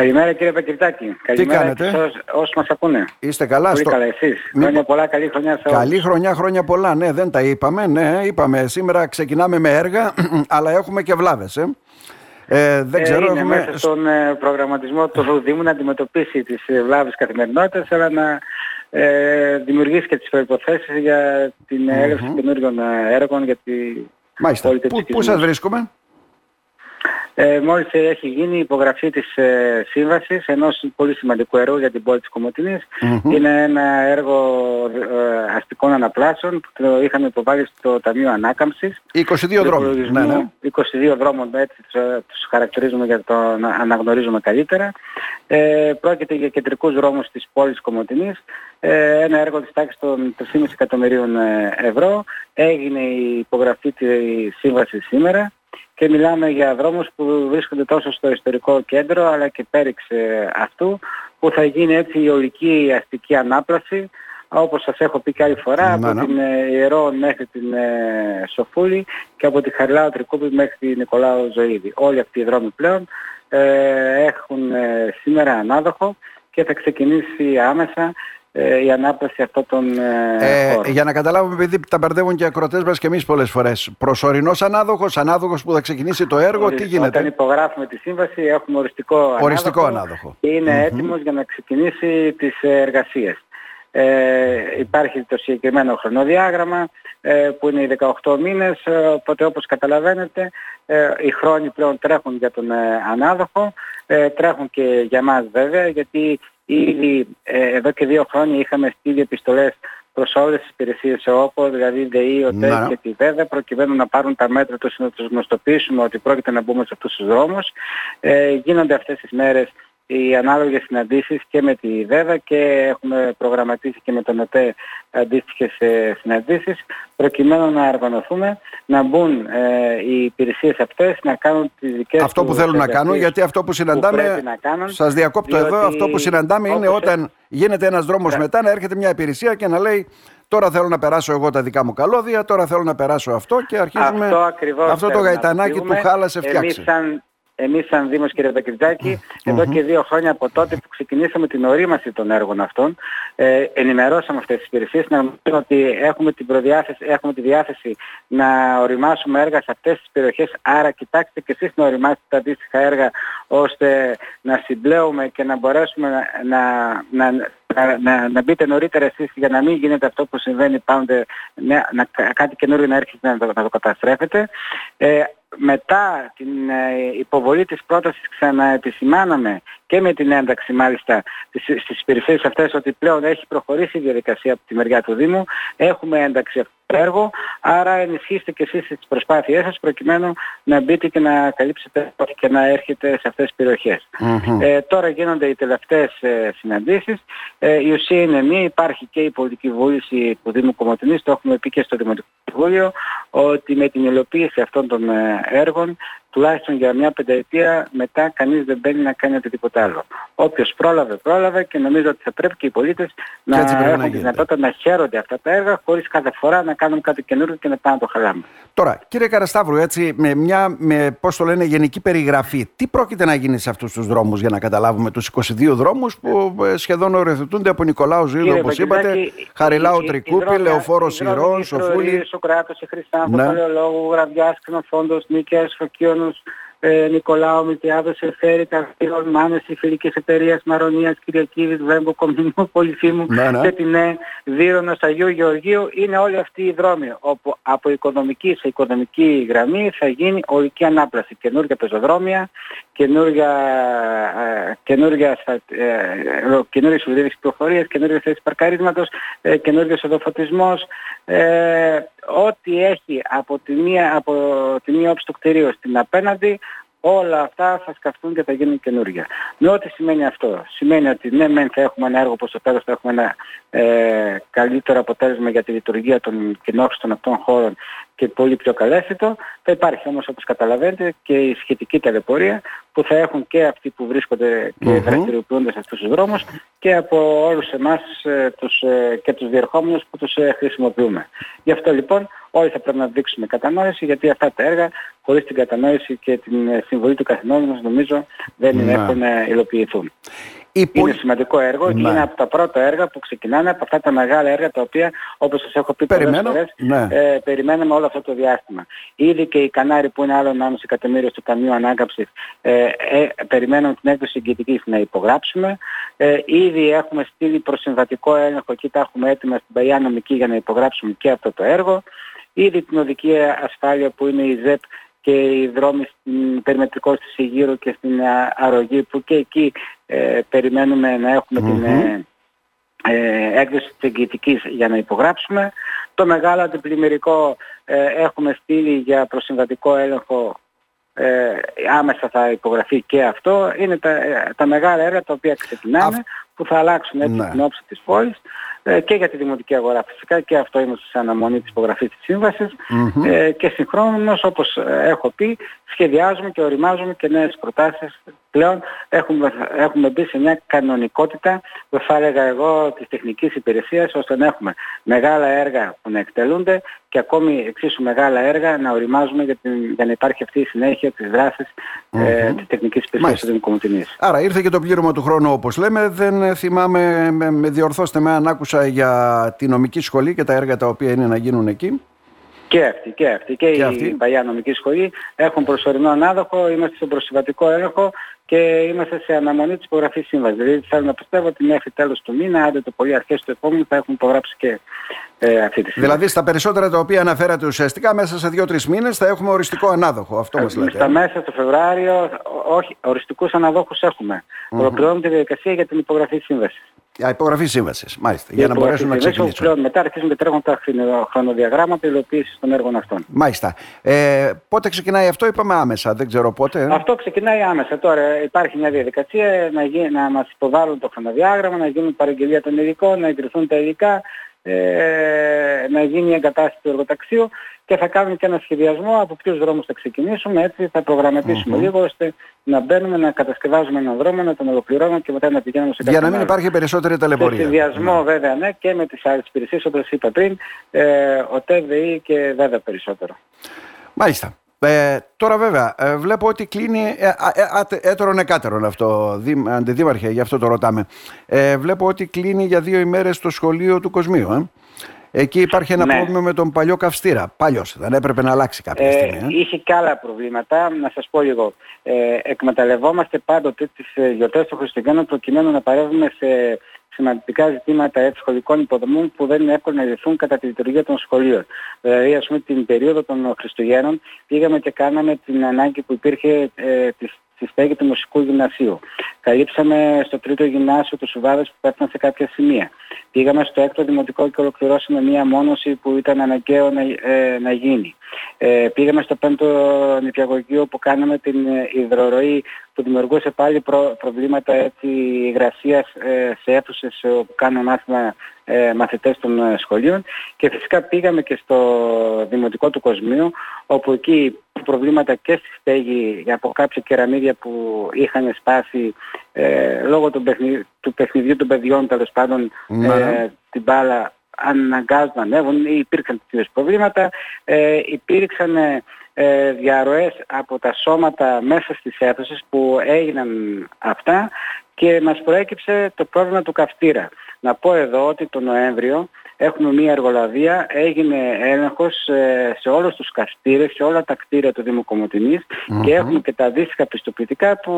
Καλημέρα κύριε Πακυρτάκη. Καλημέρα κάνετε; σε όσους, όσους μας ακούνε. Είστε καλά Πολύ στο... καλά εσείς. Μη- Χρόνια πολλά, καλή χρονιά σε όλους. Καλή χρονιά, χρόνια πολλά. Ναι, δεν τα είπαμε. Ναι, είπαμε. Σήμερα ξεκινάμε με έργα, αλλά έχουμε και βλάβες. Ε. Ε, δεν Ε, ξέρω, είναι έχουμε... μέσα στον ε, προγραμματισμό του Δήμου να αντιμετωπίσει τις ε, βλάβες καθημερινότητας αλλά να ε, δημιουργήσει και τις προϋποθέσεις για την έλευση καινούριων ε, έργων για τη Μάλιστα. πόλη Πού, του πού σας βρίσκουμε; Ε, μόλις έχει γίνει η υπογραφή της ε, σύμβασης ενός πολύ σημαντικού έργου για την πόλη της κομωτινης Είναι ένα έργο ε, αστικών αναπλάσεων που το είχαμε υποβάλει στο Ταμείο Ανάκαμψης. 22 δρόμοι. Υπολογισμού, Ναι, ναι. 22 δρόμων έτσι τους, ε, τους χαρακτηρίζουμε για το να αναγνωρίζουμε καλύτερα. Ε, πρόκειται για κεντρικούς δρόμους της πόλης Κομωτινής. Ε, ένα έργο της τάξης των 3,5 εκατομμυρίων ε, ευρώ. Έγινε η υπογραφή της σύμβασης σήμερα και μιλάμε για δρόμους που βρίσκονται τόσο στο ιστορικό κέντρο αλλά και πέριξ ε, αυτού που θα γίνει έτσι η ολική αστική ανάπλαση όπως σας έχω πει και άλλη φορά Ναι, από ναι. την ε, Ιερό μέχρι την ε, Σοφούλη και από τη Χαριλάου Τρικούπη μέχρι την Νικολάου Ζωήδη. Όλοι αυτοί οι δρόμοι πλέον ε, έχουν ε, σήμερα ανάδοχο και θα ξεκινήσει άμεσα ε, η ανάπλαση αυτών των ε, Ε, χώρων. για να καταλάβουμε, επειδή τα μπερδεύουν και οι ακροτές μας και εμείς πολλές φορές. Προσωρινός ανάδοχος, ανάδοχος που θα ξεκινήσει το έργο, τι Ορισ- γίνεται; Όταν υπογράφουμε τη σύμβαση έχουμε οριστικό, Οριστικό ανάδοχο. και είναι έτοιμος για να ξεκινήσει τις ε, εργασίες. Ε, υπάρχει το συγκεκριμένο χρονοδιάγραμμα ε, που είναι οι 18 μήνες, ε, οπότε όπως καταλαβαίνετε ε, οι χρόνοι πλέον τρέχουν για τον ε, ανάδοχο, ε, τρέχουν και για μας βέβαια γιατί ήδη ε, εδώ και δύο χρόνια είχαμε στείλει επιστολές προς όλες τις υπηρεσίες ΕΟΠΟ, δηλαδή ΔΕΗ, ΟΤΕ Να. και τη ΒΕΔΕ, προκειμένου να πάρουν τα μέτρα τους να τους γνωστοποιήσουμε ότι πρόκειται να μπούμε σε αυτούς τους δρόμους. Ε, γίνονται αυτές τις μέρες οι ανάλογες συναντήσεις και με τη ΒΕΔΑ και έχουμε προγραμματίσει και με τον ΟΤΕ αντίστοιχες ε, συναντήσεις προκειμένου να οργανωθούμε, να μπουν ε, οι υπηρεσίες αυτές να κάνουν τις δικές Αυτό που τους θέλουν να εργασίες κάνουν, γιατί αυτό που πρέπει συναντάμε, να κάνουν, σας διακόπτω διότι εδώ, αυτό που συναντάμε είναι όπως όταν γίνεται ένας δρόμος Ναι. μετά να έρχεται μια υπηρεσία και να λέει τώρα θέλω να περάσω εγώ τα δικά μου καλώδια, τώρα θέλω να περάσω αυτό και αρχίζουμε Αυτό ακριβώς αυτό το θέλουμε να γαϊτανάκι του αποφύγουμε. χάλασε Εμείς φτιάξει. σαν, εμείς σαν Δήμος κύριε Πακριτζάκη, εδώ και δύο χρόνια από τότε που ξεκινήσαμε την ορίμαση των έργων αυτών, ε, ενημερώσαμε αυτές τις υπηρεσίες να γνωρίζουν ότι έχουμε, την προδιάθεση, έχουμε τη διάθεση να οριμάσουμε έργα σε αυτές τις περιοχές, άρα κοιτάξτε και εσείς να οριμάσετε τα αντίστοιχα έργα ώστε να συμπλέουμε και να μπορέσουμε να, να, να, να, να, να μπείτε νωρίτερα εσείς για να μην γίνεται αυτό που συμβαίνει πάντοτε, να, να, κάτι καινούριο να έρχεται να το, να το καταστρέφετε. Ε, μετά την ε, υποβολή της πρότασης ξαναεπισημάναμε και με την ένταξη μάλιστα στις, στις υπηρεσίες αυτές ότι πλέον έχει προχωρήσει η διαδικασία από τη μεριά του Δήμου, έχουμε ένταξη αυτό το έργο, άρα ενισχύστε και εσείς τις προσπάθειές σας προκειμένου να μπείτε και να καλύψετε και να έρχεται σε αυτές τις περιοχές. Μμμ. Ε, τώρα γίνονται οι τελευταίες ε, συναντήσεις. Ε, η ουσία είναι μία, υπάρχει και η πολιτική βούληση του Δήμου Κομωτινής, το έχουμε πει και στο Δημοτικό Συμβούλιο, ότι με την υλοποίηση αυτών των ε, έργων, τουλάχιστον για μια πενταετία μετά κανείς δεν μπαίνει να κάνει οτιδήποτε άλλο. Όποιος πρόλαβε, πρόλαβε και νομίζω ότι θα πρέπει και οι πολίτες να έτσι πρέπει να έχουν τη γίνεται. δυνατότητα να χαίρονται αυτά τα έργα χωρίς κάθε φορά να κάνουν κάτι καινούργιο και να πάνε να το χαλάμε. Τώρα, κύριε Καρασταύρου, έτσι, με μια, με, πώς το λένε, γενική περιγραφή, τι πρόκειται να γίνει σε αυτούς τους δρόμους για να καταλάβουμε τους 22 δρόμους που ε, σχεδόν οριοθετούνται από Νικολάου Ζήλο, Κύριε όπως Παγκελάκη, είπατε, Χαριλάου οι- οι- οι Τρικούπη, δρόμοι- Λεωφόρος οι δρόμοι Σιρών, Μητρορίου, Σοφούλη. Σοκράτος, η Χριστάνθου, Ναι. Παλαιολόγου, Γραβιάς, Ξενοφόντος, Νίκαιας, Φωκίωνος, ε, Νικολάου, Μητιάδος, Εφέρη, Ταρφίων, Μάνες, η Φιλικής Εταιρείας, Μαρονίας, Κυριακίδης, Βέμπο, Κομινού, Πολυφήμου, Ναι, ναι. Τετινέ, Δύρωνος, Αγίου Γεωργίου. Είναι όλοι αυτοί οι δρόμοι όπου από οικονομική σε οικονομική γραμμή θα γίνει ολική ανάπλαση. Καινούργια πεζοδρόμια, καινούργια, ε, καινούργια, ασφαλ- ε, ε, καινούργιες οδηγίες κυκλοφορίας, καινούργιες θέσεις παρκαρίσματος, ε, καινούργιος οδοφωτισμός, ε, ό,τι έχει από τη μία, από τη μία όψη του κτηρίου στην απέναντι, όλα αυτά θα σκαφτούν και θα γίνουν καινούργια. Με ό,τι σημαίνει αυτό. Σημαίνει ότι ναι, μεν θα έχουμε ένα έργο που στο τέλος θα έχουμε ένα ε, καλύτερο αποτέλεσμα για τη λειτουργία των κοινόχρηστων αυτών χώρων και πολύ πιο καλέσθητο. Θα υπάρχει όμως όπως καταλαβαίνετε και η σχετική ταλαιπωρία που θα έχουν και αυτοί που βρίσκονται και Μμμ. δραστηριοποιούνται σε αυτούς τους δρόμους και από όλους εμάς ε, τους, ε, και τους διερχόμενους που τους ε, χρησιμοποιούμε. Γι' αυτό λοιπόν όλοι θα πρέπει να δείξουμε κατανόηση γιατί αυτά τα έργα χωρίς την κατανόηση και την ε, συμβολή του καθενός μας νομίζω δεν είναι εύκολο να υλοποιηθούν. Είναι σημαντικό έργο και είναι από τα πρώτα έργα που ξεκινάνε από αυτά τα μεγάλα έργα τα οποία όπως σας έχω πει πολλές φορές ναι. ε, περιμένουμε όλο αυτό το διάστημα. Ήδη και η Κανάρη που είναι άλλο 1,5 εκατομμύριο στο Ταμείο Ανάκαμψης ε, ε, περιμένουμε την έκδοση εγκαιτικής να υπογράψουμε. Ε, ήδη έχουμε στείλει προσυμβατικό έλεγχο και τα έχουμε έτοιμα στην Παγιά Νομική για να υπογράψουμε και αυτό το έργο. Ήδη την οδική ασφάλεια που είναι η ΖΕΠ και οι δρόμοι στην περιμετρικό στη Σιγύρου και στην Αρρωγή που και εκεί ε, περιμένουμε να εχουμε την ε, ε, έκδοση της εγγυητικής για να υπογράψουμε. Το μεγάλο αντιπλημμυρικό ε, έχουμε στείλει για προσυμβατικό έλεγχο ε, άμεσα θα υπογραφεί και αυτό. Είναι τα, τα μεγάλα έργα τα οποία ξεκινάνε που θα αλλάξουν έτσι ναι. την όψη της πόλης ε, και για τη δημοτική αγορά φυσικά και αυτό είμαστε σε αναμονή της υπογραφής της συμβασης ε, και συγχρόνως όπως ε, έχω πει σχεδιάζουμε και οριμάζουμε και νέες προτάσεις πλέον έχουμε, έχουμε μπει σε μια κανονικότητα που θα έλεγα εγώ της τεχνικής υπηρεσίας ώστε να έχουμε μεγάλα έργα που να εκτελούνται και ακόμη εξίσου μεγάλα έργα να οριμάζουμε για, την, για να υπάρχει αυτή η συνέχεια της δράσης mm-hmm. ε, της τεχνικής υπηρεσίας του Δημοκομιτινής. Άρα ήρθε και το πλήρωμα του χρόνου όπως λέμε. Δεν θυμάμαι, με, με διορθώστε με αν άκουσα για τη νομική σχολή και τα έργα τα οποία είναι να γίνουν εκεί. Και αυτή, και αυτή. Και, και η παλιά νομική σχολή έχουν προσωρινό ανάδοχο, είμαστε στον προσυμβατικό έλεγχο και είμαστε σε αναμονή της υπογραφής σύμβασης. Δηλαδή θέλω να πιστεύω ότι μέχρι τέλος του μήνα, άντε το πολύ αρχές του επόμενου, θα έχουν υπογράψει και ε, αυτή τη σύμβαση. Δηλαδή στα περισσότερα τα οποία αναφέρατε ουσιαστικά, μέσα σε δύο-τρεις μήνες θα έχουμε οριστικό ανάδοχο. Αυτό μας λέτε. Στα μέσα του Φεβράριο, όχι, οριστικούς αναδόχους έχουμε. Mm-hmm. Ολοκληρώνουμε τη διαδικασία για την υπογραφή σύμβασης. Για υπογραφή σύμβασης, μάλιστα. Για, για να μπορέσουν να ξεκινήσουν. Πλέον μετά αρχίζουν και τρέχουν τα χρονοδιαγράμματα υλοποίησης των έργων αυτών. Μάλιστα. Ε, πότε ξεκινάει αυτό, είπαμε άμεσα, δεν ξέρω πότε. Αυτό ξεκινάει άμεσα. Τώρα υπάρχει μια διαδικασία να, γι, να μας υποβάλουν το χρονοδιάγραμμα, να γίνουν παραγγελία των ειδικών, να εγκριθούν τα υλικά, ε, να γίνει η εγκατάσταση του εργοταξίου και θα κάνουμε και ένα σχεδιασμό από ποιους δρόμους θα ξεκινήσουμε, έτσι θα προγραμματισουμε λίγο ώστε να μπαίνουμε, να κατασκευάζουμε έναν δρόμο, να τον ολοκληρώνουμε και μετά να πηγαίνουμε σε Για να μην υπάρχει περισσότερη ταλαιπωρία. Σε συνδυασμό ναι. βέβαια ναι και με τις άλλες υπηρεσίες όπως είπα πριν, ε, ο ΤΕΒΕΗ και βέβαια περισσότερο. Μάλιστα. Ε, τώρα βέβαια ε, βλέπω ότι κλείνει ε, ε, έτερον εκάτερον αυτό δι, αντιδήμαρχε γι' αυτό το ρωτάμε ε, βλέπω ότι κλείνει για δύο ημέρες το σχολείο του Κοσμίου ε. Εκεί υπάρχει ένα ναι. πρόβλημα με τον παλιό καυστήρα. Παλιός, δεν έπρεπε να αλλάξει κάποια ε, στιγμή. Ε. Είχε και άλλα προβλήματα. Να σας πω λίγο. Ε, εκμεταλλευόμαστε πάντοτε τις γιορτές των Χριστουγέννων προκειμένου να παρεύουμε σε σημαντικά ζητήματα σχολικών υποδομών που δεν είναι εύκολο να λυθούν κατά τη λειτουργία των σχολείων. Δηλαδή, ας πούμε, την περίοδο των Χριστουγέννων πήγαμε και κάναμε την ανάγκη που υπήρχε ε, της στη στέγη του Μουσικού Γυμνασίου. Καλύψαμε στο τρίτο γυμνάσιο τους Σουβάδες που πέφτουν σε κάποια σημεία. Πήγαμε στο έκτο δημοτικό και ολοκληρώσαμε μία μόνωση που ήταν αναγκαίο να, ε, να γίνει. Ε, πήγαμε στο πέμπτο νηπιαγωγείο που κάναμε την ε, υδροροή που δημιουργούσε πάλι προ, προβλήματα έτσι, υγρασίας ε, σε αίθουσες που κάνουν μάθημα ε, μαθητές των ε, σχολείων και φυσικά πήγαμε και στο Δημοτικό του Κοσμίου όπου εκεί προβλήματα και στη στέγη από κάποια κεραμίδια που είχαν σπάσει ε, λόγω του, παιχνι, του παιχνιδιού των παιδιών τέλος πάντων ναι. ε, την μπάλα αναγκάζουν να ανέβουν ή υπήρξαν τέτοιες προβλήματα. Ε, υπήρξαν ε, διαρροές από τα σώματα μέσα στις αίθουσες που έγιναν αυτά και μας προέκυψε το πρόβλημα του καυτήρα. Να πω εδώ ότι το Νοέμβριο έχουμε μία εργολαβία, έγινε έλεγχος ε, σε όλους τους καυτήρες, σε όλα τα κτίρια του Δήμου και έχουμε και τα αντίστοιχα πιστοποιητικά που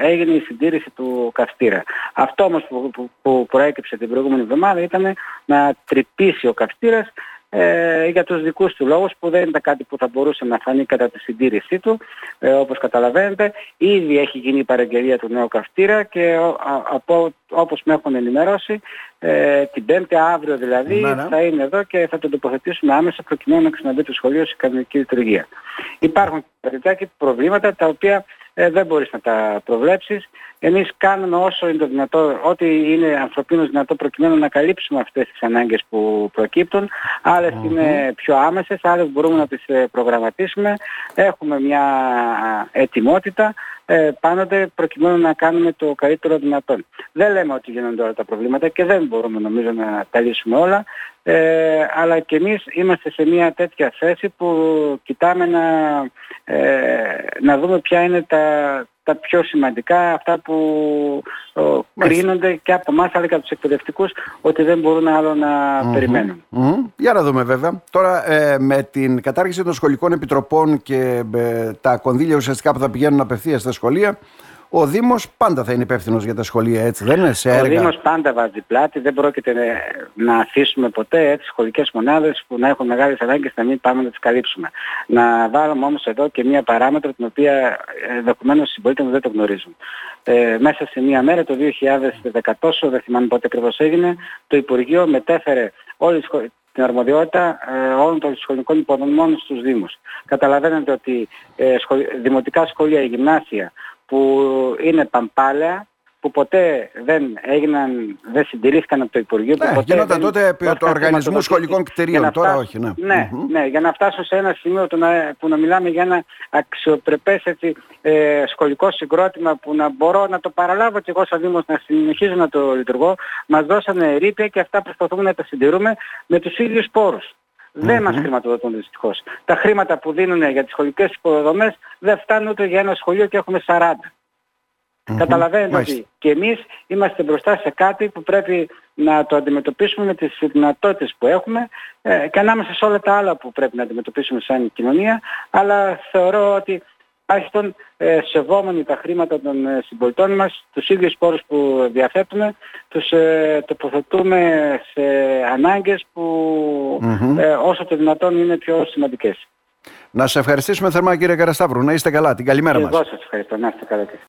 έγινε η συντήρηση του καυτήρα. Αυτό όμως που, που, που προέκυψε την προηγούμενη εβδομάδα ήταν να τρυπήσει ο καυτήρας ε, για τους δικούς του λόγους που δεν ήταν κάτι που θα μπορούσε να φανεί κατά τη συντήρησή του ε, όπως καταλαβαίνετε. Ήδη έχει γίνει η παραγγελία του νέου καυτήρα και από, όπως με έχουν ενημερώσει ε, την πέμπτη αύριο δηλαδή ναι, ναι. θα είναι εδώ και θα τον τοποθετήσουμε άμεσα προκειμένου να ξαναμπεί το σχολείο σε κανονική λειτουργία. Υπάρχουν και προβλήματα τα οποία ε, δεν μπορείς να τα προβλέψεις. Εμείς κάνουμε όσο είναι το δυνατό, ό,τι είναι ανθρωπίνως δυνατό προκειμένου να καλύψουμε αυτές τις ανάγκες που προκύπτουν. είναι πιο άμεσες, άλλες μπορούμε να τις ε, προγραμματίσουμε. Έχουμε μια ετοιμότητα ε, πάντοτε προκειμένου να κάνουμε το καλύτερο δυνατόν. Δεν λέμε ότι γίνονται όλα τα προβλήματα και δεν μπορούμε νομίζω να τα λύσουμε όλα. Ε, αλλά και εμείς είμαστε σε μια τέτοια θέση που κοιτάμε να, ε, να δούμε ποια είναι τα, τα πιο σημαντικά, αυτά που ο, κρίνονται και από εμάς αλλά και από τους εκπαιδευτικούς ότι δεν μπορούν άλλο να περιμένουν. Για να δούμε βέβαια. Τώρα ε, με την κατάργηση των σχολικών επιτροπών και ε, τα κονδύλια ουσιαστικά που θα πηγαίνουν απευθείας στα σχολεία ο Δήμος πάντα θα είναι υπεύθυνο για τα σχολεία, έτσι δεν είναι, σε έργα. Ο Δήμος πάντα βάζει πλάτη. Δεν πρόκειται να αφήσουμε ποτέ τι σχολικές μονάδες που να έχουν μεγάλες ανάγκες να μην πάμε να τις καλύψουμε. Να βάλουμε όμως εδώ και μία παράμετρο την οποία ενδεχομένως οι συμπολίτες μου δεν το γνωρίζουν. Ε, μέσα σε μία μέρα, το 2010 τόσο, δεν θυμάμαι πότε ακριβώς έγινε, το Υπουργείο μετέφερε όλη την αρμοδιότητα ε, όλων των σχολικών υποδομών στους Δήμους. Καταλαβαίνετε ότι ε, δημοτικά σχολεία, γυμνάσια που είναι παμπάλαια, που ποτέ δεν έγιναν, δεν συντηρήθηκαν από το Υπουργείο. Ναι, ποτέ γίνονταν τότε το Οργανισμό Σχολικών Κτηρίων, τώρα όχι. Ναι. Ναι, ναι, για να φτάσουν σε ένα σημείο το να, που να μιλάμε για ένα αξιοπρεπές έτσι, ε, σχολικό συγκρότημα που να μπορώ να το παραλάβω και εγώ σαν Δήμος να συνεχίζω να το λειτουργώ, μας δώσανε ρήπια και αυτά προσπαθούμε να τα συντηρούμε με τους ίδιους πόρους. Δεν μας χρηματοδοτούν δυστυχώς. Τα χρήματα που δίνουν για τις σχολικές υποδομές δεν φτάνουν ούτε για ένα σχολείο και έχουμε 40. Mm-hmm. Καταλαβαίνετε ότι και εμείς είμαστε μπροστά σε κάτι που πρέπει να το αντιμετωπίσουμε με τις δυνατότητες που έχουμε ε, και ανάμεσα σε όλα τα άλλα που πρέπει να αντιμετωπίσουμε σαν κοινωνία, αλλά θεωρώ ότι τουλάχιστον ε, σεβόμενοι τα χρήματα των ε, συμπολιτών μας, τους ίδιους πόρους που διαθέτουμε, τους ε, τοποθετούμε σε ανάγκες που ε, όσο το δυνατόν είναι πιο σημαντικές. Να σε ευχαριστήσουμε θερμά κύριε Καρασταύρου. Να είστε καλά. Την καλημέρα μας. Εγώ σας ευχαριστώ. Να είστε καλά.